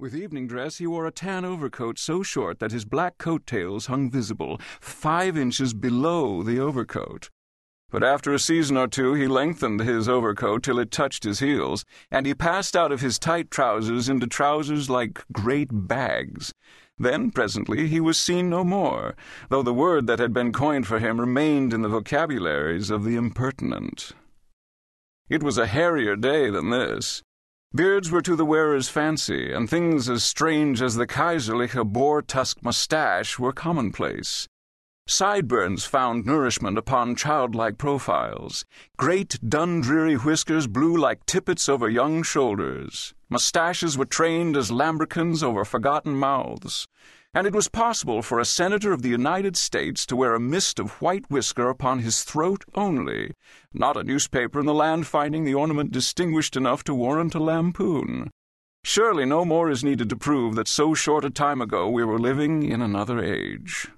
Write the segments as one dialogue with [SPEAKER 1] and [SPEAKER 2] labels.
[SPEAKER 1] With evening dress, he wore a tan overcoat so short that his black coat tails hung visible, five inches below the overcoat. But after a season or two, he lengthened his overcoat till it touched his heels, and he passed out of his tight trousers into trousers like great bags. Then, presently, he was seen no more, though the word that had been coined for him remained in the vocabularies of the impertinent. It was a hairier day than this. Beards were to the wearer's fancy, and things as strange as the Kaiserliche boar tusk mustache were commonplace. Sideburns found nourishment upon childlike profiles. Great Dundreary whiskers blew like tippets over young shoulders. Mustaches were trained as lambrequins over forgotten mouths and it was possible for a senator of the United States to wear a mist of white whisker upon his throat only, not a newspaper in the land finding the ornament distinguished enough to warrant a lampoon. Surely no more is needed to prove that so short a time ago we were living in another age.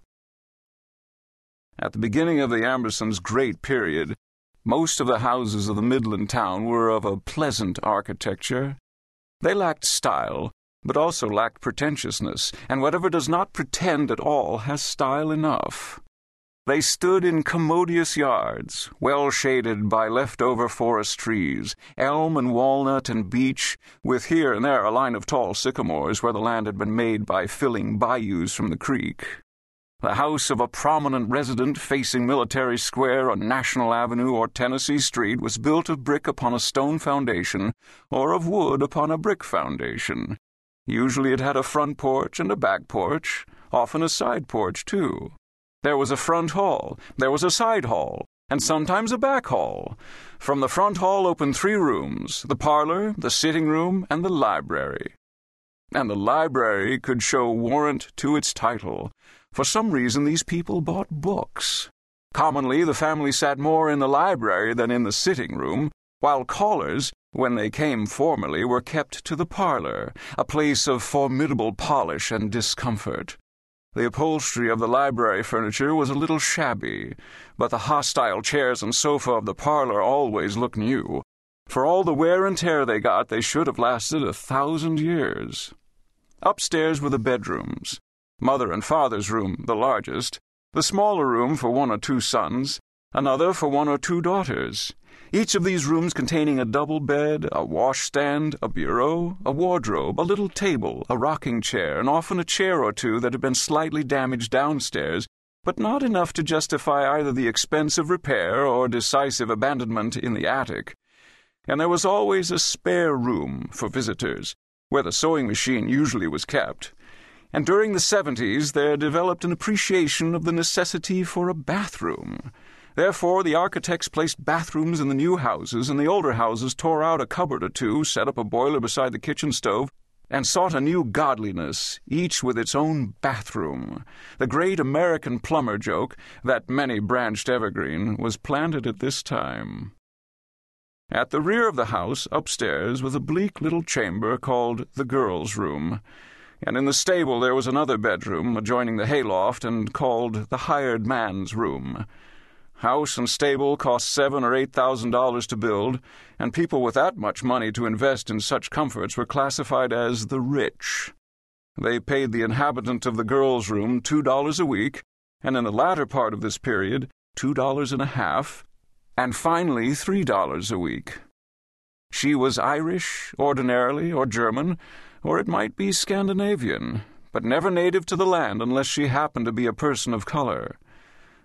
[SPEAKER 1] At the beginning of the Ambersons' great period, most of the houses of the Midland town were of a pleasant architecture. They lacked style, but also lacked pretentiousness, and whatever does not pretend at all has style enough. They stood in commodious yards, well shaded by leftover forest trees, elm and walnut and beech, with here and there a line of tall sycamores where the land had been made by filling bayous from the creek. The house of a prominent resident facing Military Square on National Avenue or Tennessee Street was built of brick upon a stone foundation, or of wood upon a brick foundation. Usually it had a front porch and a back porch, often a side porch, too. There was a front hall, there was a side hall, and sometimes a back hall. From the front hall opened three rooms the parlor, the sitting room, and the library. And the library could show warrant to its title. For some reason, these people bought books. Commonly, the family sat more in the library than in the sitting room, while callers, when they came formally, were kept to the parlor, a place of formidable polish and discomfort. The upholstery of the library furniture was a little shabby, but the hostile chairs and sofa of the parlor always looked new. For all the wear and tear they got, they should have lasted a thousand years. Upstairs were the bedrooms. Mother and father's room, the largest, the smaller room for one or two sons, another for one or two daughters, each of these rooms containing a double bed, a washstand, a bureau, a wardrobe, a little table, a rocking chair, and often a chair or two that had been slightly damaged downstairs, but not enough to justify either the expense of repair or decisive abandonment in the attic. And there was always a spare room for visitors, where the sewing machine usually was kept. And during the seventies there developed an appreciation of the necessity for a bathroom. Therefore, the architects placed bathrooms in the new houses, and the older houses tore out a cupboard or two, set up a boiler beside the kitchen stove, and sought a new godliness, each with its own bathroom. The great American plumber joke, that many branched evergreen, was planted at this time. At the rear of the house, upstairs, was a bleak little chamber called the girls' room, and in the stable there was another bedroom adjoining the hayloft and called the hired man's room. House and stable cost seven or eight thousand dollars to build, and people with that much money to invest in such comforts were classified as the rich. They paid the inhabitant of the girls' room two dollars a week, and in the latter part of this period, two dollars and a half, and finally three dollars a week. She was Irish, ordinarily, or German, or it might be Scandinavian, but never native to the land unless she happened to be a person of color.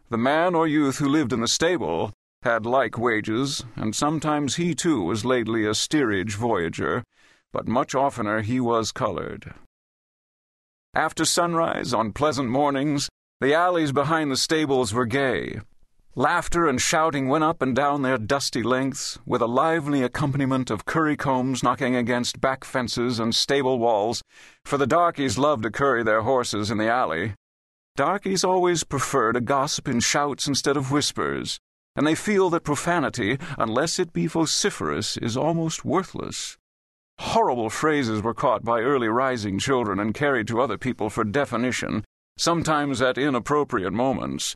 [SPEAKER 1] The man or youth who lived in the stable had like wages, and sometimes he too was lately a steerage voyager, but much oftener he was colored. After sunrise, on pleasant mornings, the alleys behind the stables were gay. Laughter and shouting went up and down their dusty lengths, with a lively accompaniment of currycombs knocking against back fences and stable walls, for the darkies loved to curry their horses in the alley, Darkies always prefer to gossip in shouts instead of whispers, and they feel that profanity, unless it be vociferous, is almost worthless. Horrible phrases were caught by early rising children and carried to other people for definition, sometimes at inappropriate moments,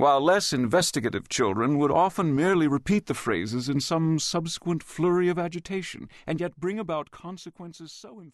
[SPEAKER 1] while less investigative children would often merely repeat the phrases in some subsequent flurry of agitation, and yet bring about consequences so emphatic.